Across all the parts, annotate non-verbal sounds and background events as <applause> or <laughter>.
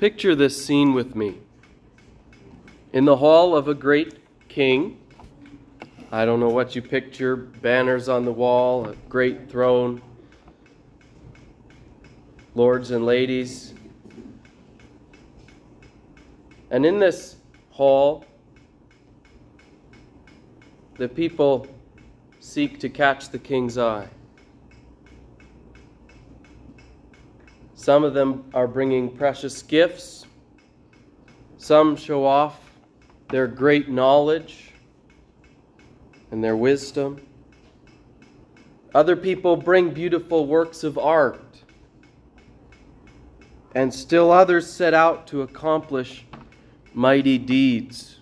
Picture this scene with me. In the hall of a great king, I don't know what you picture banners on the wall, a great throne, lords and ladies. And in this hall, the people seek to catch the king's eye. Some of them are bringing precious gifts. Some show off their great knowledge and their wisdom. Other people bring beautiful works of art. And still others set out to accomplish mighty deeds.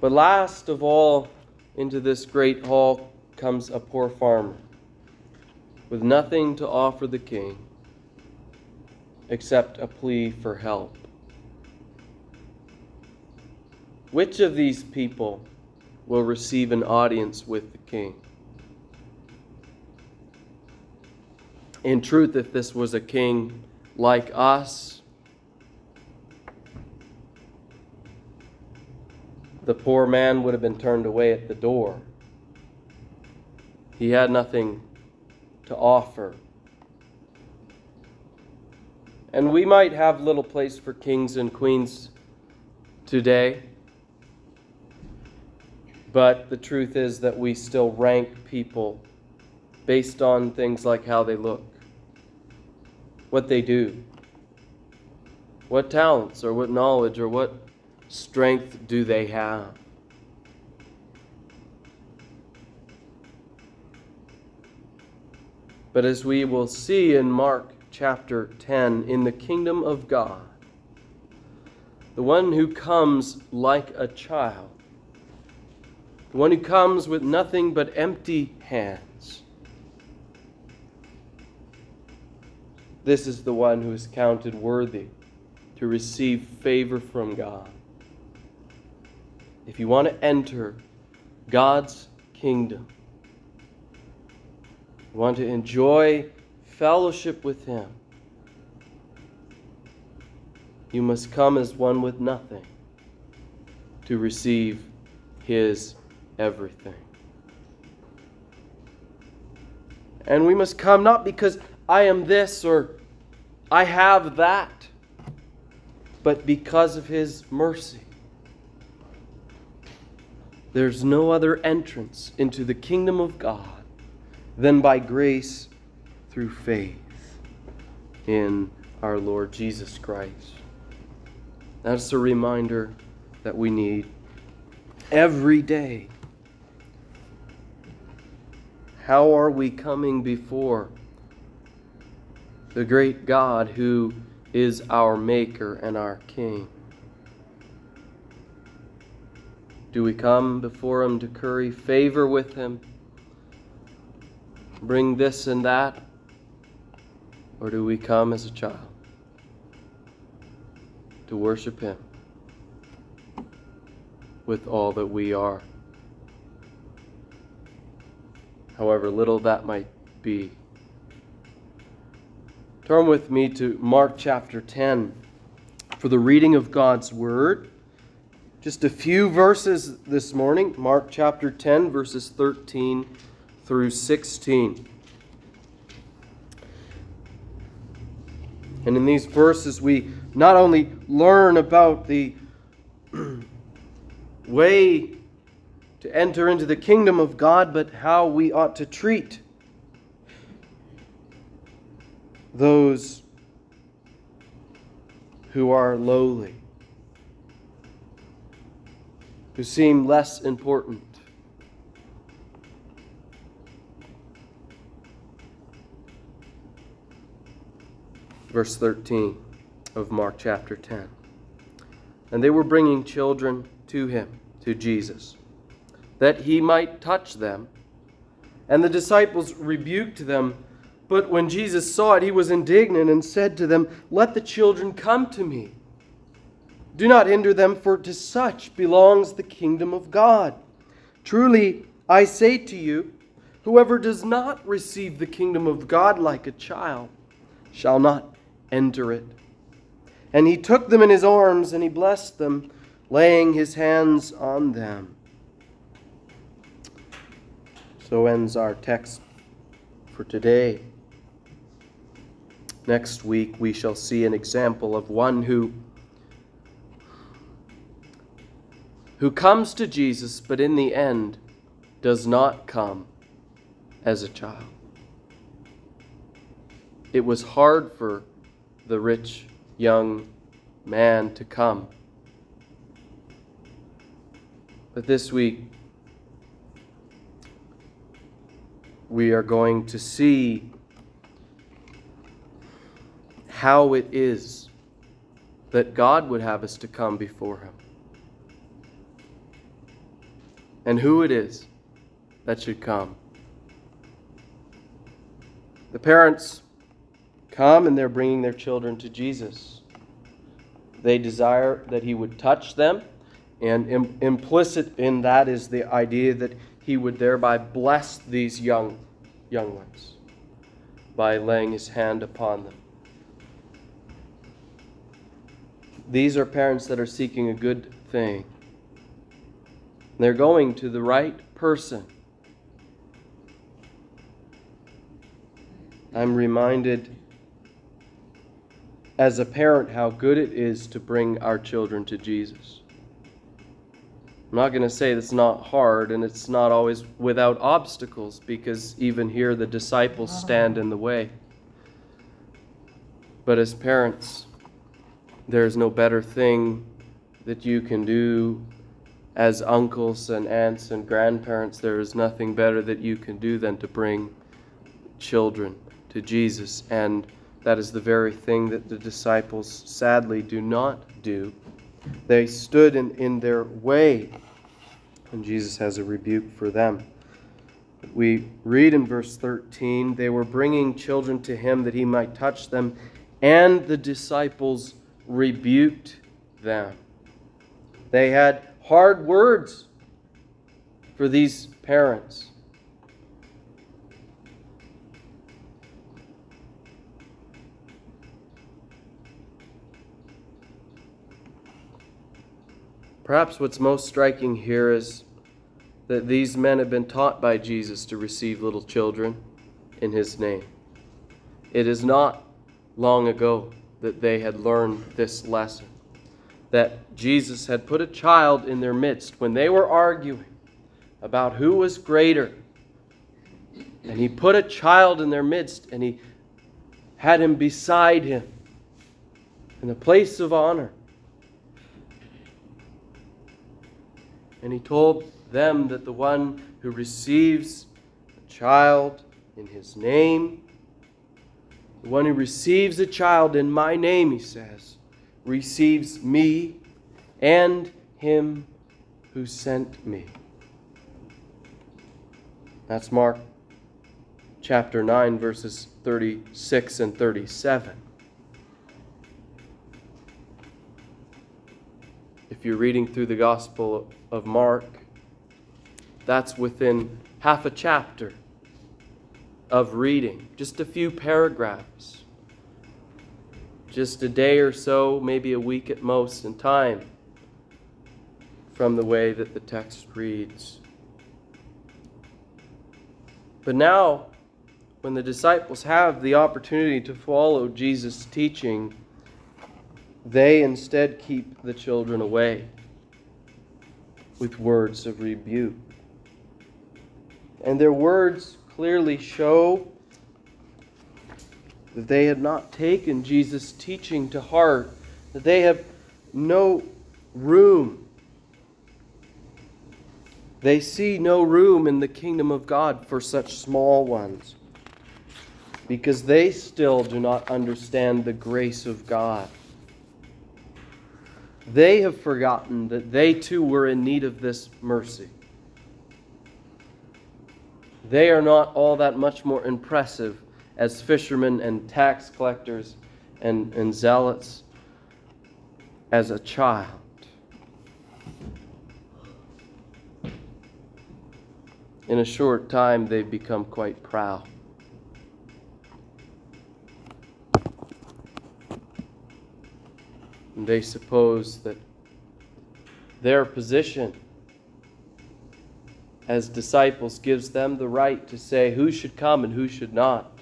But last of all, into this great hall comes a poor farmer with nothing to offer the king except a plea for help. Which of these people will receive an audience with the king? In truth, if this was a king like us, the poor man would have been turned away at the door. He had nothing to offer. And we might have little place for kings and queens today. But the truth is that we still rank people based on things like how they look, what they do, what talents or what knowledge or what strength do they have. But as we will see in Mark chapter 10, in the kingdom of God, the one who comes like a child, the one who comes with nothing but empty hands, this is the one who is counted worthy to receive favor from God. If you want to enter God's kingdom, want to enjoy fellowship with Him, you must come as one with nothing to receive His everything. And we must come not because I am this or I have that, but because of His mercy. There's no other entrance into the kingdom of God than by grace through faith in our Lord Jesus Christ. That's a reminder that we need every day. How are we coming before the great God who is our Maker and our King? Do we come before Him to curry favor with Him? Bring this and that? Or do we come as a child to worship Him with all that we are? However little that might be. Turn with me to Mark chapter 10 for the reading of God's Word. Just a few verses this morning. Mark chapter 10, verses 13 through 16. And in these verses, we not only learn about the <clears throat> way to enter into the kingdom of God, but how we ought to treat those who are lowly, who seem less important. Verse 13 of Mark chapter 10. And they were bringing children to him, to Jesus, that he might touch them. And the disciples rebuked them. But when Jesus saw it, he was indignant and said to them, Let the children come to me. Do not hinder them, for to such belongs the kingdom of God. Truly, I say to you, whoever does not receive the kingdom of God like a child shall not enter it. And he took them in his arms and he blessed them, laying his hands on them. So ends our text for today. Next week, we shall see an example of one who, who comes to Jesus, but in the end does not come as a child. It was hard for the rich young man to come. But this week, we are going to see how it is that God would have us to come before Him. And who it is that should come. The parents come and they're bringing their children to Jesus. They desire that He would touch them, and Im- implicit in that is the idea that He would thereby bless these young, young ones by laying His hand upon them. These are parents that are seeking a good thing. They're going to the right person. I'm reminded as a parent how good it is to bring our children to Jesus. I'm not going to say it's not hard and it's not always without obstacles because even here the disciples uh-huh. stand in the way. But as parents, there's no better thing that you can do as uncles and aunts and grandparents. There is nothing better that you can do than to bring children to Jesus. And that is the very thing that the disciples sadly do not do. They stood in, in their way, and Jesus has a rebuke for them. We read in verse 13 they were bringing children to him that he might touch them, and the disciples rebuked them. They had hard words for these parents. Perhaps what's most striking here is that these men have been taught by Jesus to receive little children in his name. It is not long ago that they had learned this lesson that Jesus had put a child in their midst when they were arguing about who was greater. And he put a child in their midst and he had him beside him in a place of honor. And he told them that the one who receives a child in his name, the one who receives a child in my name, he says, receives me and him who sent me. That's Mark chapter 9, verses 36 and 37. If you're reading through the Gospel of Mark, that's within half a chapter of reading, just a few paragraphs just a day or so, maybe a week at most in time from the way that the text reads. But now, when the disciples have the opportunity to follow Jesus' teaching, they instead keep the children away with words of rebuke. And their words clearly show that they had not taken Jesus' teaching to heart, that they have no room. They see no room in the kingdom of God for such small ones because they still do not understand the grace of God. They have forgotten that they too were in need of this mercy. They are not all that much more impressive as fishermen and tax collectors and, and zealots as a child. In a short time, they've become quite proud. And they suppose that their position as disciples gives them the right to say who should come and who should not.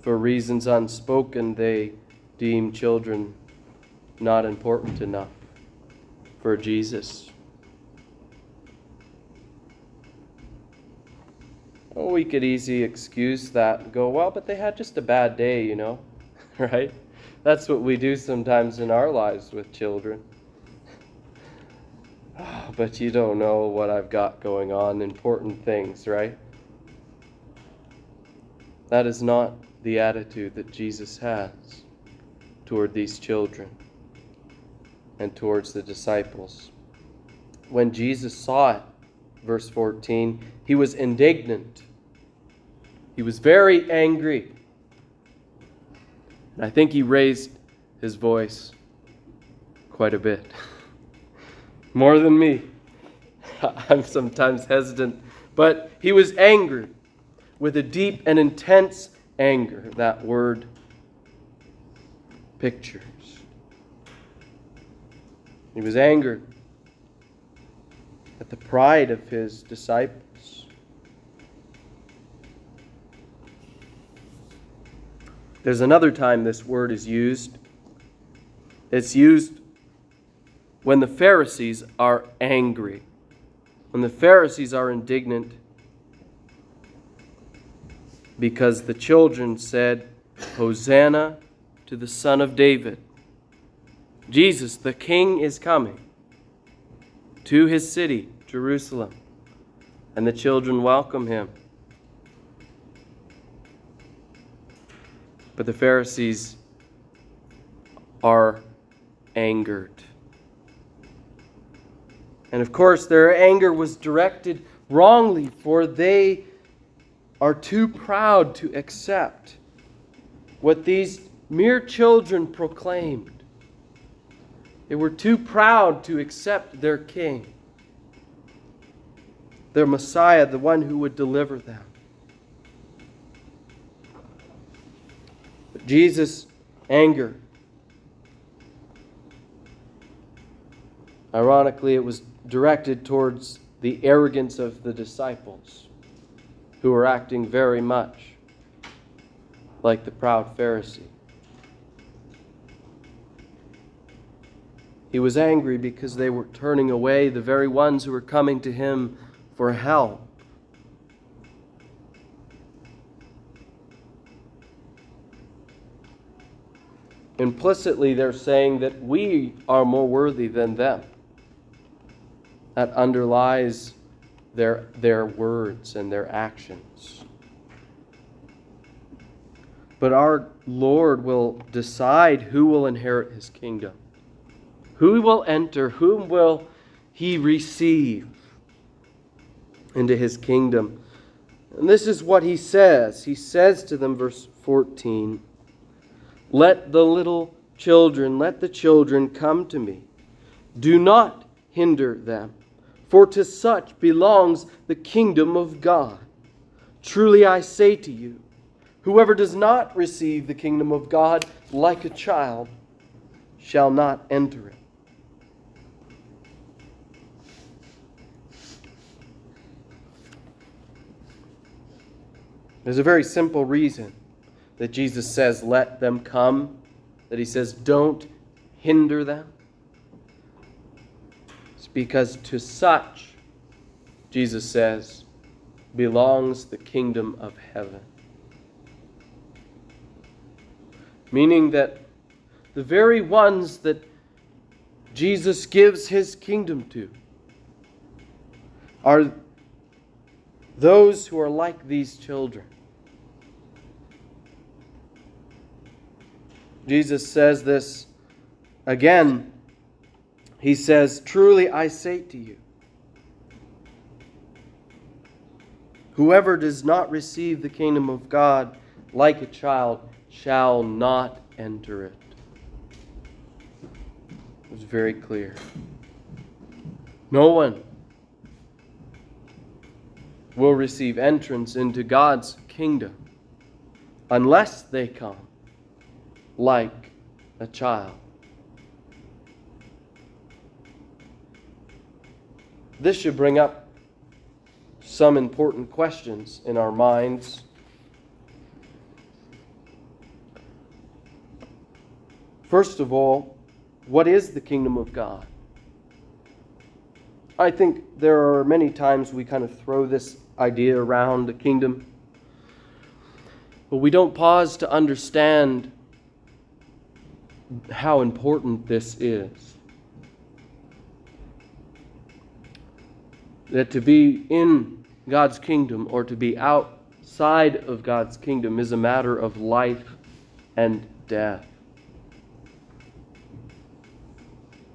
For reasons unspoken, they deem children not important enough for Jesus. Oh, we could easily excuse that and go, well, but they had just a bad day, you know, <laughs> right? That's what we do sometimes in our lives with children. <sighs> but you don't know what I've got going on, important things, right? That is not the attitude that Jesus has toward these children and towards the disciples. When Jesus saw it, verse 14, he was indignant. He was very angry. And I think he raised his voice quite a bit. <laughs> More than me. <laughs> I'm sometimes hesitant. But he was angry with a deep and intense anger. That word pictures. He was angered at the pride of his disciples. There's another time this word is used. It's used when the Pharisees are angry, when the Pharisees are indignant because the children said, Hosanna to the Son of David. Jesus, the King, is coming to his city, Jerusalem, and the children welcome him. But the Pharisees are angered. And of course, their anger was directed wrongly, for they are too proud to accept what these mere children proclaimed. They were too proud to accept their king, their Messiah, the one who would deliver them. But Jesus' anger, ironically, it was directed towards the arrogance of the disciples who were acting very much like the proud Pharisee. He was angry because they were turning away the very ones who were coming to him for help. Implicitly, they're saying that we are more worthy than them. That underlies their, their words and their actions. But our Lord will decide who will inherit his kingdom. Who will enter? Whom will he receive into his kingdom? And this is what he says. He says to them, verse 14, Let the little children, let the children come to me. Do not hinder them, for to such belongs the kingdom of God. Truly I say to you, whoever does not receive the kingdom of God like a child shall not enter it. There's a very simple reason that Jesus says, let them come, that he says, don't hinder them. It's because to such, Jesus says, belongs the kingdom of heaven. Meaning that the very ones that Jesus gives his kingdom to are those who are like these children. Jesus says this again. He says, Truly I say to you, whoever does not receive the kingdom of God like a child shall not enter it. It was very clear. No one will receive entrance into God's kingdom unless they come like a child. This should bring up some important questions in our minds. First of all, what is the kingdom of God? I think there are many times we kind of throw this idea around the kingdom, but we don't pause to understand how important this is. That to be in God's kingdom or to be outside of God's kingdom is a matter of life and death.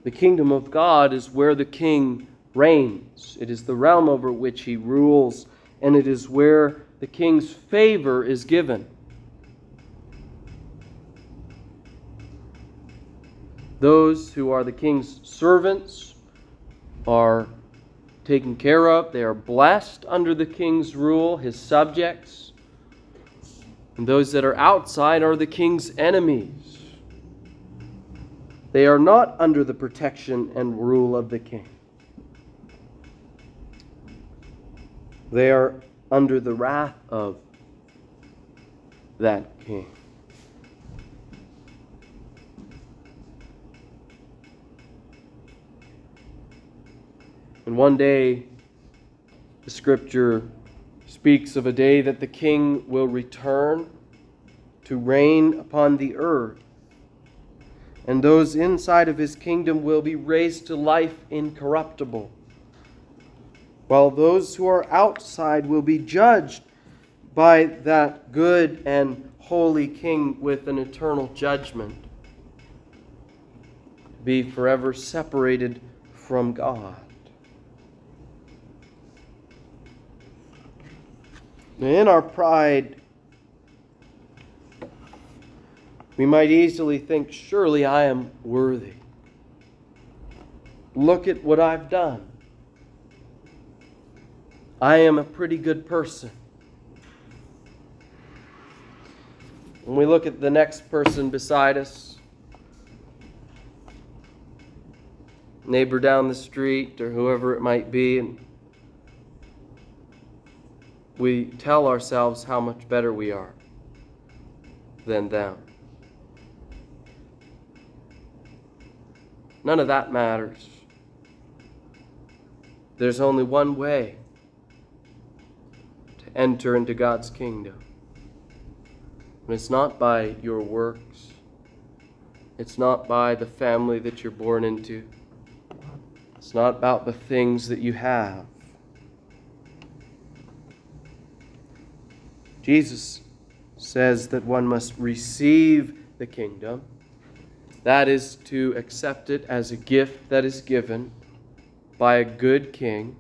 The kingdom of God is where the king reigns, it is the realm over which he rules, and it is where the king's favor is given. Those who are the king's servants are taken care of. They are blessed under the king's rule, his subjects. And those that are outside are the king's enemies. They are not under the protection and rule of the king. They are under the wrath of that king. And one day, the scripture speaks of a day that the king will return to reign upon the earth. And those inside of his kingdom will be raised to life incorruptible, while those who are outside will be judged by that good and holy king with an eternal judgment, be forever separated from God. In our pride, we might easily think, surely I am worthy. Look at what I've done. I am a pretty good person. When we look at the next person beside us, neighbor down the street, or whoever it might be, and we tell ourselves how much better we are than them. None of that matters. There's only one way to enter into God's kingdom. And it's not by your works, it's not by the family that you're born into, it's not about the things that you have. Jesus says that one must receive the kingdom. That is to accept it as a gift that is given by a good king.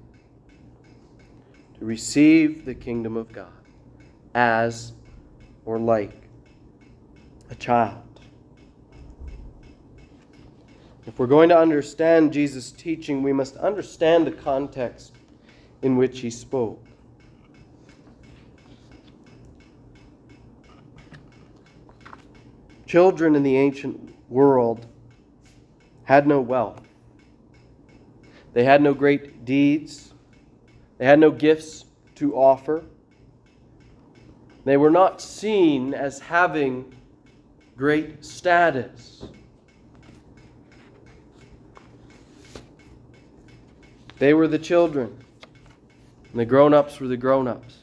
To receive the kingdom of God as or like a child. If we're going to understand Jesus' teaching, we must understand the context in which he spoke. Children in the ancient world had no wealth. They had no great deeds. They had no gifts to offer. They were not seen as having great status. They were the children, and the grown ups were the grown ups.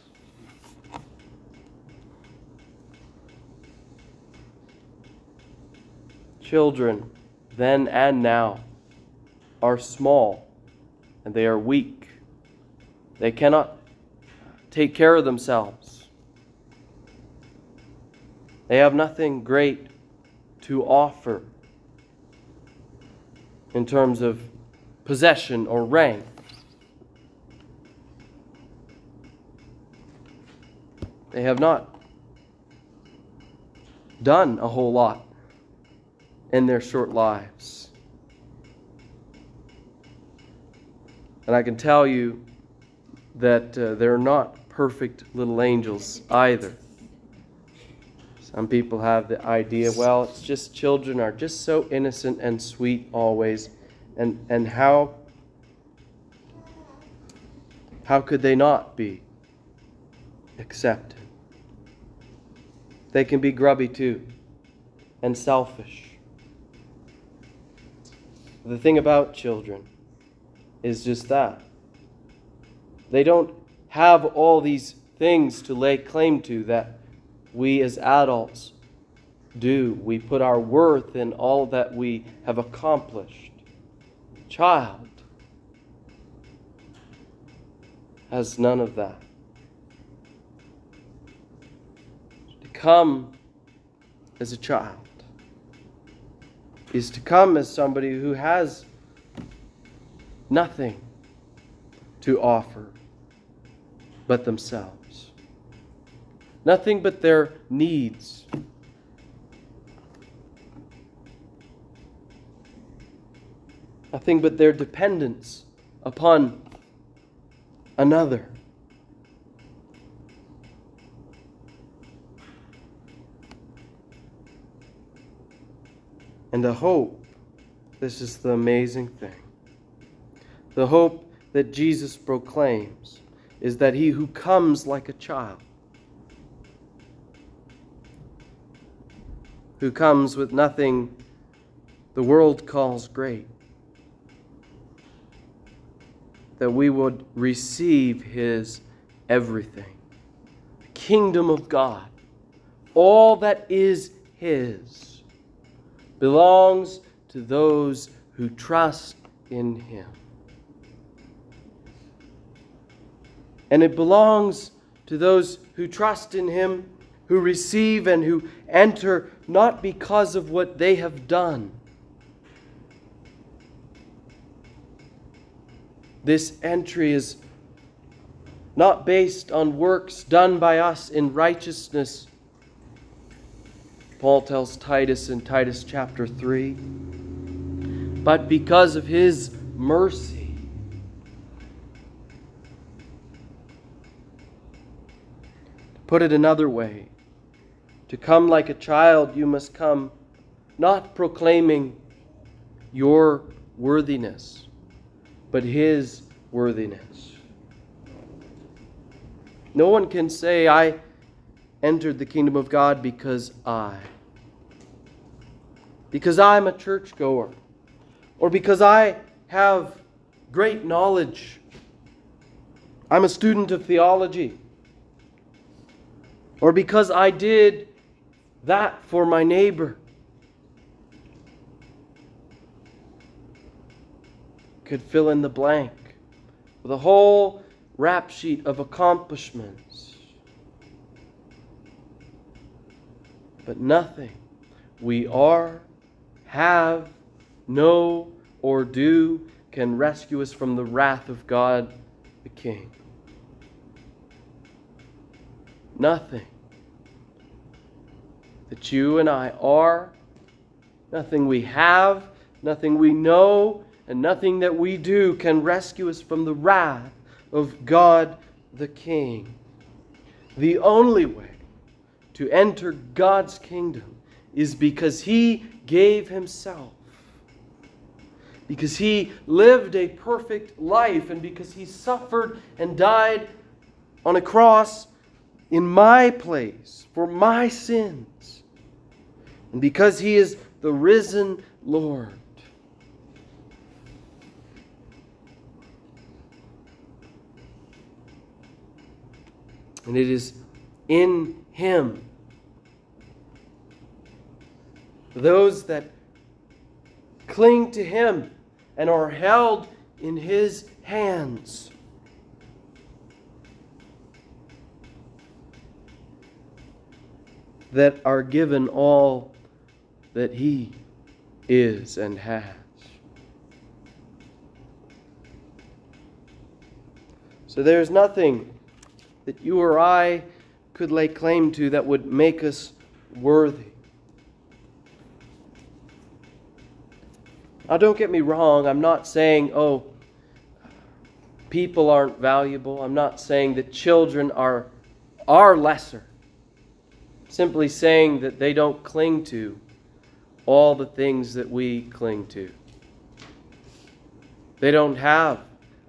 Children, then and now, are small and they are weak. They cannot take care of themselves. They have nothing great to offer in terms of possession or rank. They have not done a whole lot in their short lives. And I can tell you that uh, they're not perfect little angels either. Some people have the idea, well, it's just children are just so innocent and sweet always. And, and how, how could they not be accepted? They can be grubby too and selfish. The thing about children is just that. They don't have all these things to lay claim to that we as adults do. We put our worth in all that we have accomplished. Child has none of that. To come as a child is to come as somebody who has nothing to offer but themselves, nothing but their needs. Nothing but their dependence upon another. And the hope, this is the amazing thing. The hope that Jesus proclaims is that he who comes like a child, who comes with nothing the world calls great, that we would receive his everything. The kingdom of God, all that is his, belongs to those who trust in him. And it belongs to those who trust in him, who receive and who enter not because of what they have done. This entry is not based on works done by us in righteousness. Paul tells Titus in Titus chapter 3, but because of his mercy. To put it another way, to come like a child, you must come not proclaiming your worthiness, but his worthiness. No one can say, I entered the kingdom of God because I. Because I'm a churchgoer. Or because I have great knowledge. I'm a student of theology. Or because I did that for my neighbor. Could fill in the blank with a whole rap sheet of accomplishments. But nothing we are, have, know, or do can rescue us from the wrath of God the King. Nothing that you and I are, nothing we have, nothing we know, and nothing that we do can rescue us from the wrath of God the King. The only way to enter God's kingdom is because He gave Himself. Because He lived a perfect life and because He suffered and died on a cross in my place for my sins. And because He is the risen Lord. And it is in Him. Those that cling to Him and are held in His hands. That are given all that He is and has. So there's nothing that you or I could lay claim to that would make us worthy. Now, don't get me wrong, I'm not saying, oh, people aren't valuable. I'm not saying that children are, are lesser. simply saying that they don't cling to all the things that we cling to. They don't have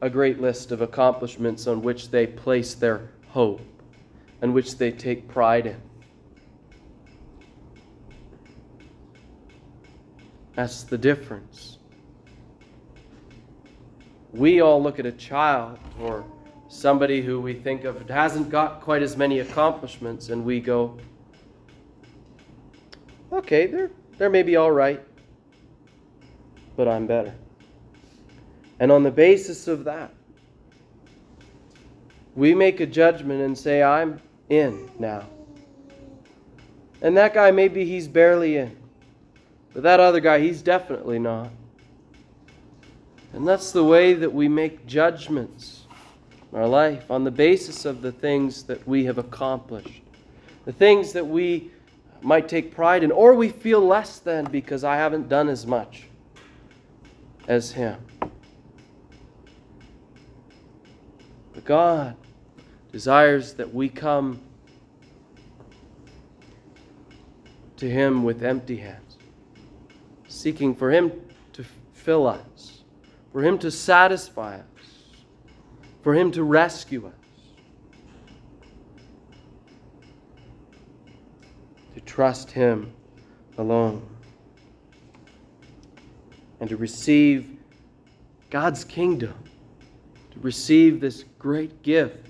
a great list of accomplishments on which they place their hope and which they take pride in. That's the difference. We all look at a child or somebody who we think of hasn't got quite as many accomplishments, and we go, okay, they're, they're maybe all right, but I'm better. And on the basis of that, we make a judgment and say, I'm in now. And that guy, maybe he's barely in. But that other guy, he's definitely not. And that's the way that we make judgments in our life on the basis of the things that we have accomplished, the things that we might take pride in, or we feel less than because I haven't done as much as him. But God desires that we come to Him with empty hands, seeking for Him to fill us, for Him to satisfy us, for Him to rescue us. To trust Him alone and to receive God's kingdom, to receive this great gift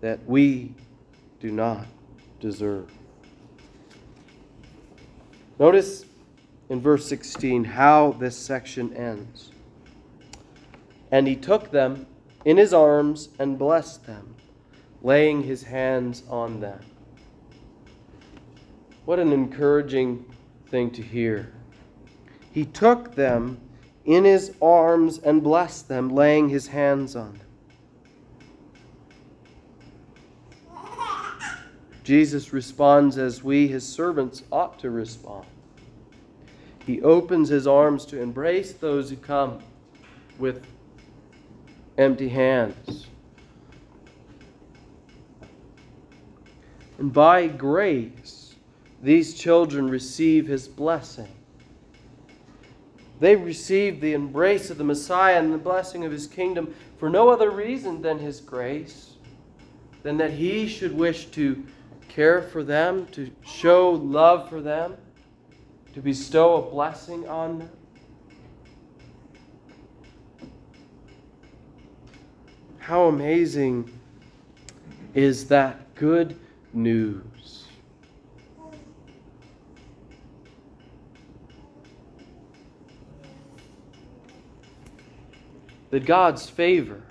that we do not deserve. Notice in verse 16 how this section ends. And he took them in his arms and blessed them, laying his hands on them. What an encouraging thing to hear. He took them in his arms and blessed them, laying his hands on them. Jesus responds as we, his servants, ought to respond. He opens his arms to embrace those who come with empty hands. And by grace, these children receive his blessing. They receive the embrace of the Messiah and the blessing of his kingdom for no other reason than his grace, than that he should wish to care for them, to show love for them, to bestow a blessing on them. How amazing is that good news? That God's favor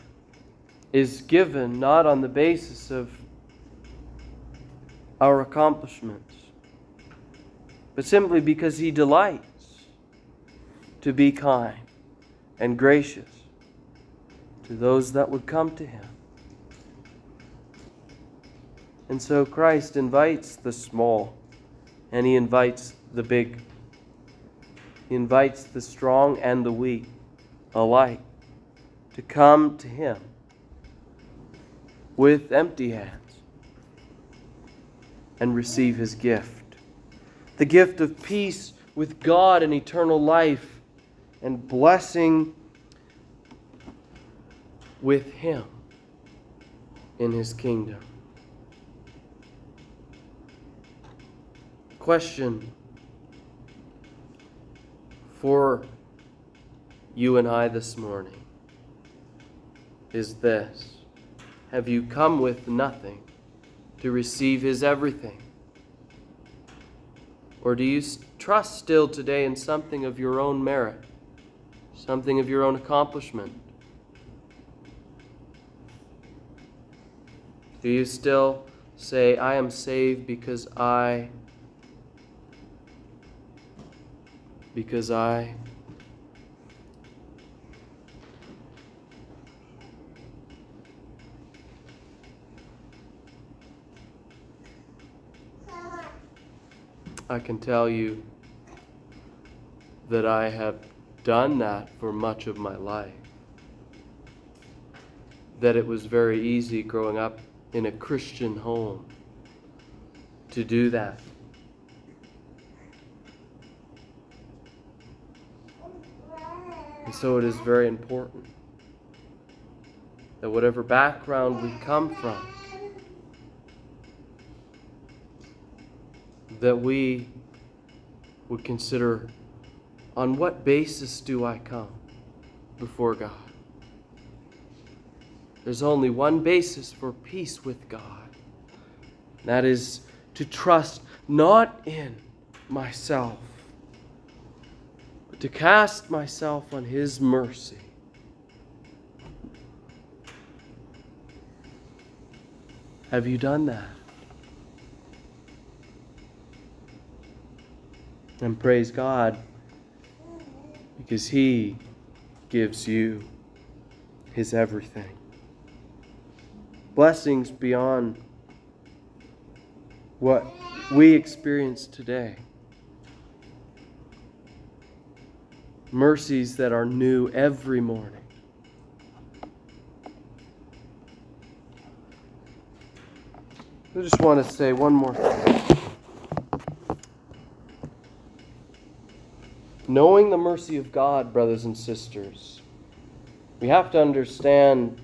is given not on the basis of our accomplishments, but simply because He delights to be kind and gracious to those that would come to Him. And so Christ invites the small and He invites the big. He invites the strong and the weak alike to come to Him with empty hands and receive his gift the gift of peace with God and eternal life and blessing with him in his kingdom. Question for you and I this morning is this Have you come with nothing? to receive His everything? Or do you trust still today in something of your own merit, something of your own accomplishment? Do you still say, I am saved because I, because I I can tell you that I have done that for much of my life. That it was very easy growing up in a Christian home to do that. And so it is very important that whatever background we come from, that we would consider on what basis do I come before God? There's only one basis for peace with God. That is to trust not in myself, but to cast myself on His mercy. Have you done that? And praise God because He gives you His everything. Blessings beyond what we experience today. Mercies that are new every morning. I just want to say one more thing. Knowing the mercy of God, brothers and sisters, we have to understand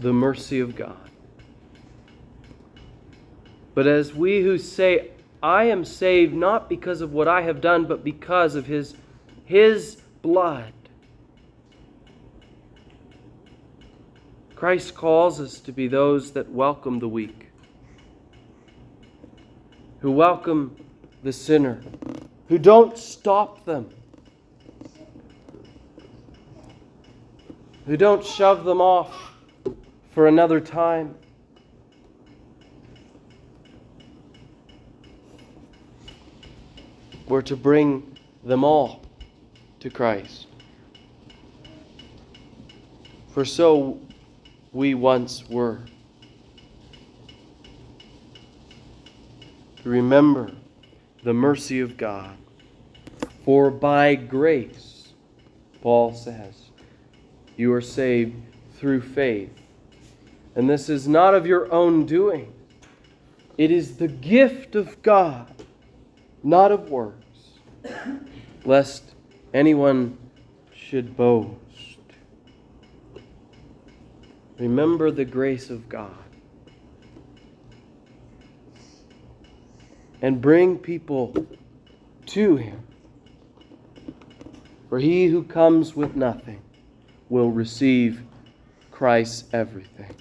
the mercy of God. But as we who say, I am saved not because of what I have done, but because of His, His blood, Christ calls us to be those that welcome the weak, who welcome the sinner, who don't stop them, who don't shove them off for another time. We're to bring them all to Christ. For so we once were. Remember the mercy of God. For by grace, Paul says, you are saved through faith and this is not of your own doing. It is the gift of God, not of works, lest anyone should boast. Remember the grace of God. And bring people to Him. For he who comes with nothing will receive Christ's everything.